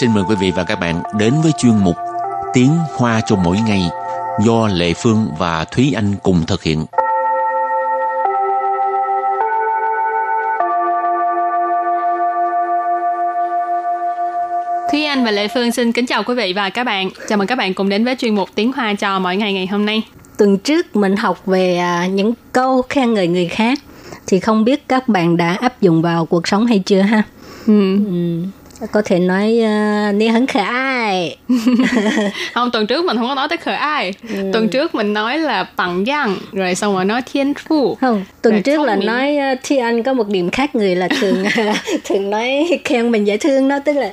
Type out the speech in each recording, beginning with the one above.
xin mời quý vị và các bạn đến với chuyên mục Tiếng Hoa cho mỗi ngày do Lệ Phương và Thúy Anh cùng thực hiện. Thúy Anh và Lệ Phương xin kính chào quý vị và các bạn. Chào mừng các bạn cùng đến với chuyên mục Tiếng Hoa cho mỗi ngày ngày hôm nay. Tuần trước mình học về à, những câu khen ngợi người khác thì không biết các bạn đã áp dụng vào cuộc sống hay chưa ha? Ừ. Ừ. Có thể nói uh, Ni hấn khả ai không, tuần trước mình không có nói tới khởi ai. Ừ. Tuần trước mình nói là bằng giang, rồi xong rồi nói thiên phu. Không, tuần trước là mình. nói uh, Thi Anh có một điểm khác người là thường thường nói khen mình dễ thương đó, tức là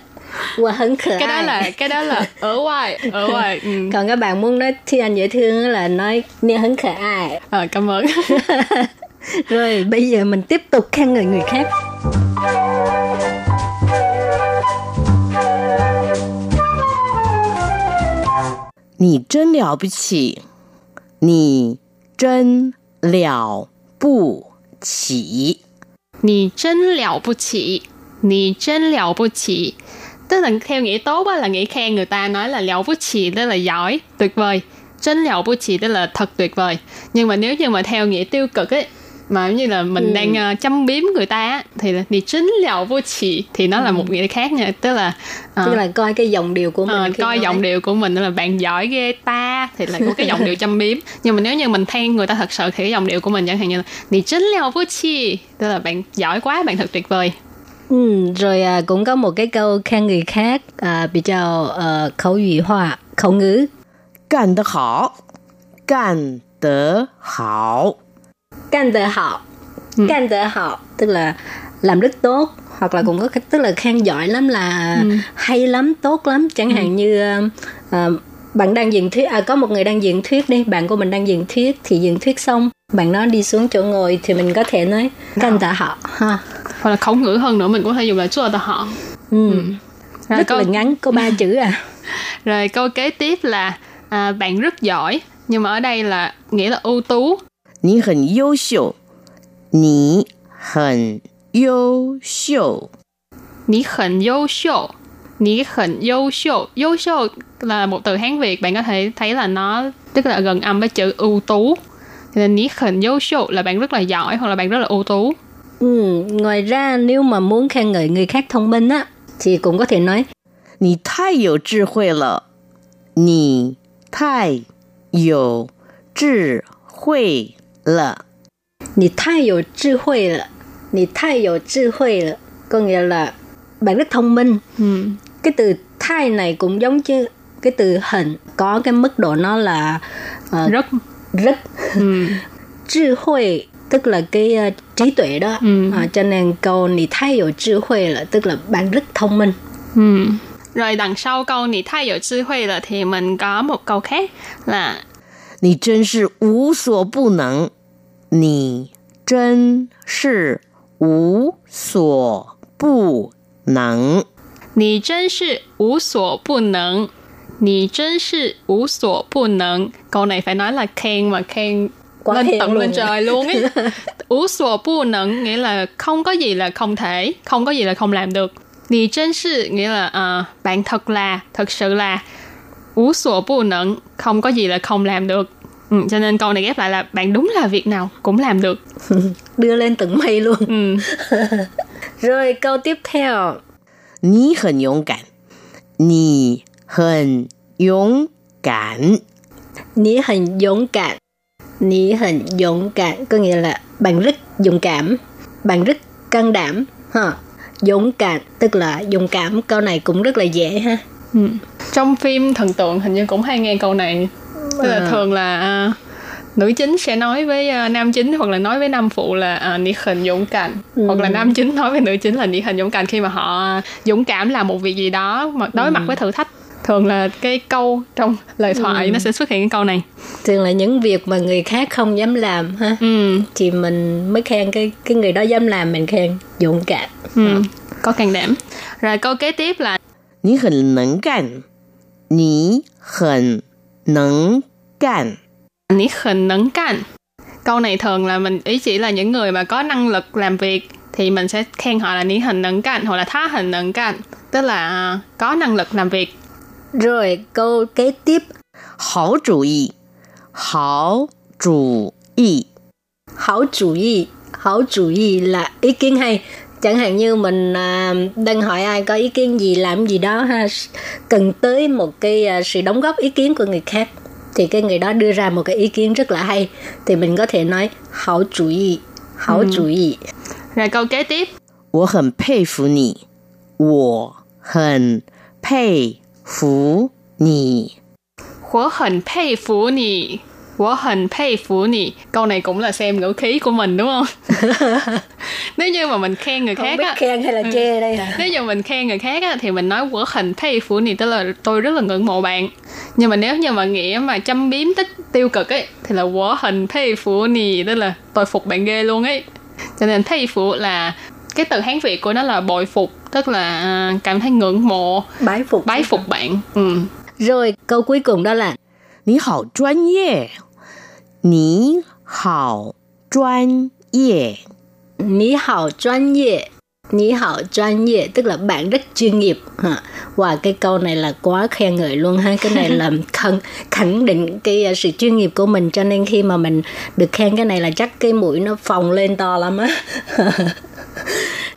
Wow, hấn khởi cái đó là cái đó là ở ngoài ở ngoài ừ. còn các bạn muốn nói thi anh dễ thương là nói ni hấn khởi ai à, cảm ơn rồi bây giờ mình tiếp tục khen ngợi người khác 你真了不起，你真了不起，你真了不起，你真了不起。tức là theo nghĩa tốt á, là nghĩa khen người ta nói là liao bút chỉ tức là giỏi tuyệt vời chân liao bút chỉ tức là thật tuyệt vời nhưng mà nếu như mà theo nghĩa tiêu cực ấy mà giống như là mình ừ. đang ờ, uh, châm biếm người ta thì là nì chính liệu vô chỉ thì nó ừ. là một nghĩa khác nha tức là uh, tức là coi cái giọng điệu ờ, của mình uh, coi nói. giọng điệu của mình là bạn giỏi ghê ta thì là có cái giọng điệu chăm biếm nhưng mà nếu như mình than người ta thật sự thì cái giọng điệu của mình chẳng hạn như là nì chính liệu vô chỉ tức là bạn giỏi quá bạn thật tuyệt vời Ừ, rồi à, cũng có một cái câu khen người khác à, bị chào à, khẩu ngữ hoa khẩu ngữ. Cản đỡ hảo, cản đỡ hảo can tờ họ ừ. can tờ họ tức là làm rất tốt hoặc là ừ. cũng có tức là khen giỏi lắm là ừ. hay lắm tốt lắm chẳng ừ. hạn như uh, bạn đang diễn thuyết à có một người đang diễn thuyết đi bạn của mình đang diễn thuyết thì diễn thuyết xong bạn nó đi xuống chỗ ngồi thì mình có thể nói can tờ họ ha hoặc là khẩu ngữ hơn nữa mình có thể dùng là chua tờ họ ừ. ừ. Rồi, rất câu... là ngắn có ba chữ à rồi câu kế tiếp là à, bạn rất giỏi nhưng mà ở đây là nghĩa là ưu tú 你很优秀你很优秀你很优秀你很优秀优秀là một từ Hán Việt bạn có thể thấy là nó tức là gần âm với chữ ưu tú nên ní khẩn优秀là bạn rất là giỏi hoặc là bạn rất là ưu tú ừ, ngoài ra nếu mà muốn khen ngợi người khác thông minh á thì cũng có thể nói 你太有智慧了你太有智慧 了你太有智慧了你太有智慧了 có nghĩa là bạn rất thông minh ừ. cái từ thai này cũng giống như cái từ hình có cái mức độ nó là uh, rất rất ừ.智慧 tức là cái uh, trí tuệ đó ừ. à, cho nên câu nị thay有智慧 là tức là bạn rất thông minh ừ. rồi đằng sau câu nị thay 有智慧 là thì mình có một câu khác là 你真是无所不能，你真是无所不能，你真是无所不能。Nì chân sự ủ sổ bù nâng. Câu này phải nói là khen mà khen Quá lên tận lên trời luôn ấy. ủ sổ bù nâng nghĩa là không có gì là không thể, không có gì là không làm được. Nì chân sự nghĩa là uh, bạn thật là, thật sự là Ú sổ bù nận, không có gì là không làm được. Ừ, cho nên câu này ghép lại là bạn đúng là việc nào cũng làm được. Đưa lên tận mây luôn. Ừ. Rồi câu tiếp theo. Nhi hẳn dũng cảm. Nhi hẳn dũng cảm. Nhi hẳn dũng cảm. Nhi hẳn dũng cảm có nghĩa là bạn rất dũng cảm, bạn rất can đảm. Ha. Dũng cảm tức là dũng cảm câu này cũng rất là dễ ha. Ừ trong phim thần tượng hình như cũng hay nghe câu này tức là à. thường là uh, nữ chính sẽ nói với uh, nam chính hoặc là nói với nam phụ là uh, nị hình dũng cảm ừ. hoặc là nam chính nói với nữ chính là nị hình dũng cảm khi mà họ dũng cảm làm một việc gì đó mà đối ừ. mặt với thử thách thường là cái câu trong lời thoại ừ. nó sẽ xuất hiện cái câu này thường là những việc mà người khác không dám làm ha ừ. thì mình mới khen cái cái người đó dám làm mình khen dũng cảm ừ. có can đảm rồi câu kế tiếp là nị hình nẫn cảm 你很能干你很能干câu này thường là mình ý chỉ là những người mà có năng lực làm việc thì mình sẽ khen họ là ní hình nâng cạnh hoặc là thá hình nâng cạnh tức là à, có năng lực làm việc rồi câu kế tiếp 好主意，好主意， hảo chủ ý hảo chủ ý là ý kiến hay chẳng hạn như mình à, đang hỏi ai có ý kiến gì làm gì đó ha cần tới một cái à, sự đóng góp ý kiến của người khác thì cái người đó đưa ra một cái ý kiến rất là hay thì mình có thể nói hảo chủ ý hảo chủ ý rồi câu kế tiếp 我很佩服你，我很佩服你。 Wo hẳn佩服你 Wo hẳn佩服你Câu này cũng là xem ngữ khí của mình đúng không? nếu như mà mình khen người không khác biết á, khen hay là ừ. chê đây hả? nếu như mình khen người khác á, thì mình nói của hình thấy phụ này tức là tôi rất là ngưỡng mộ bạn nhưng mà nếu như mà nghĩ mà châm biếm tích tiêu cực ấy thì là của hình thấy phụ nì tức là tôi phục bạn ghê luôn ấy cho nên thấy phụ là cái từ hán việt của nó là bội phục tức là à, cảm thấy ngưỡng mộ bái phục bái phục bạn ừ. rồi câu cuối cùng đó là Nǐ hǎo chuyên yè", Nǐ hǎo chuyên yè". Ní hào chuyên nghiệp Ní hào chuyên nghiệp tức là bạn rất chuyên nghiệp. Ha. Wow, cái câu này là quá khen ngợi luôn ha. Cái này là khẳng, khẳng định cái uh, sự chuyên nghiệp của mình. Cho nên khi mà mình được khen cái này là chắc cái mũi nó phồng lên to lắm á.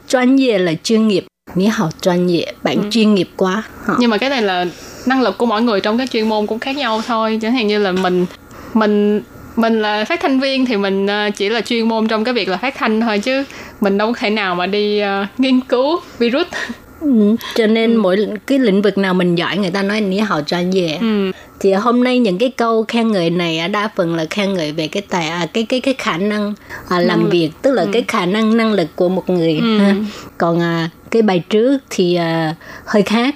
Chuyên nghiệp là chuyên nghiệp. Ní hào chuyên nghiệp Bạn chuyên nghiệp quá. Ha. nhưng mà cái này là năng lực của mỗi người trong cái chuyên môn cũng khác nhau thôi. Chẳng hạn như là mình mình mình là phát thanh viên thì mình ờ, chỉ là chuyên môn trong cái việc là phát thanh thôi chứ mình đâu có thể nào mà đi ờ, nghiên cứu virus Ừ, cho nên mỗi cái lĩnh vực nào mình giỏi người ta nói ní hào chuyên nghiệp ừ. thì hôm nay những cái câu khen ngợi này đa phần là khen ngợi về cái tài à, cái cái cái khả năng à, làm việc tức là cái khả năng năng lực của một người Ừ. ha. còn à, cái bài trước thì à, hơi khác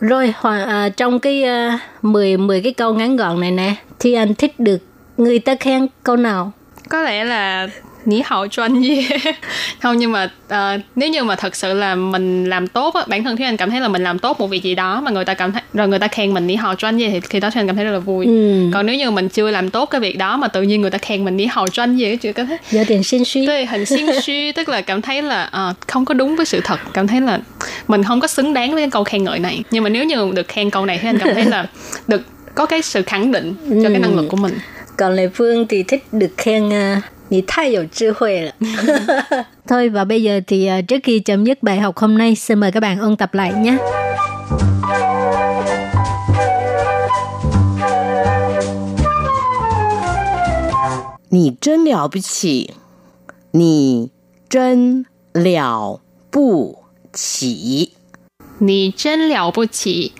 rồi à, trong cái à, 10 10 cái câu ngắn gọn này nè thì anh thích được người ta khen câu nào? Có lẽ là nhí hậu chuyên gì không nhưng mà uh, nếu như mà thật sự là mình làm tốt á bản thân thì anh cảm thấy là mình làm tốt một việc gì đó mà người ta cảm thấy rồi người ta khen mình nhí hậu chuyên gì thì khi đó thì anh cảm thấy rất là vui. Ừ. còn nếu như mình chưa làm tốt cái việc đó mà tự nhiên người ta khen mình nhí hậu chuyên gì thì chuyện cảm thấy. Giờ tiền xin suy. Tôi hình xin suy tức là cảm thấy là uh, không có đúng với sự thật cảm thấy là mình không có xứng đáng với cái câu khen ngợi này. Nhưng mà nếu như được khen câu này thì anh cảm thấy là được có cái sự khẳng định cho ừ. cái năng lực của mình. Còn Lê Phương thì thích được khen Nhi thay dầu chưa huệ là. Thôi và bây giờ thì ờ, trước khi chấm dứt bài học hôm nay, xin mời các bạn ôn tập lại nhé. Nì chân liao bù chỉ. Nì chân liao bù chỉ. Nì chân liao bù chỉ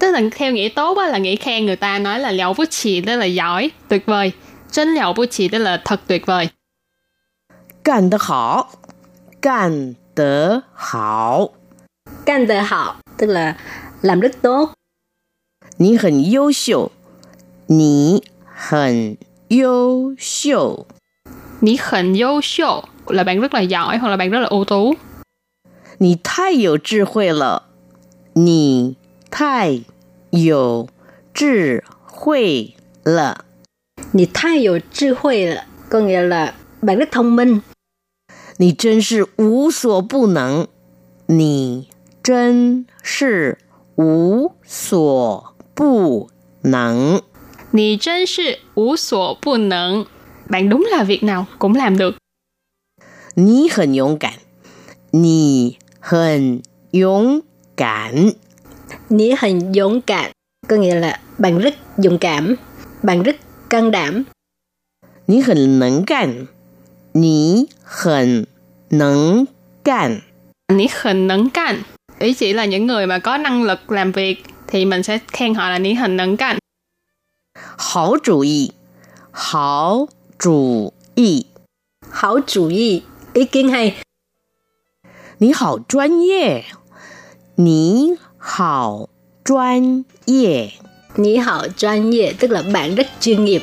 Tức là theo nghĩa tốt á, là nghĩa khen người ta nói là liao bù chỉ tức là giỏi, tuyệt vời. Chân liao bù chỉ tức là thật tuyệt vời. 干得好，干得好， Can the hảo, tức là làm rất tốt. 你很优秀，你很优秀， Nì hẳn优秀là bạn rất là giỏi hoặc là bạn rất là ưu tú. 你太有智慧了，你太 有智慧了， Nì thái有智慧了, có nghĩa là bạn rất thông minh. 你真是无所不能，你真是无所不能。 Nì chân是无所不能. Bạn đúng là việc nào cũng làm được. 你很勇敢，你很勇敢， Nì hình dũng cảm, có nghĩa là bạn rất dũng cảm, bạn rất can đảm. 你很能干，你很能干， Nì hình nấn canh. Ý chỉ là những người mà có năng lực làm việc thì mình sẽ khen họ là nì hình nấn canh. 好主意，好主意， Hảo chủ ý, ý kiến hay. 你好专业，你 好专业， Nì hảo chuyên nghiệp, tức là bạn rất chuyên nghiệp.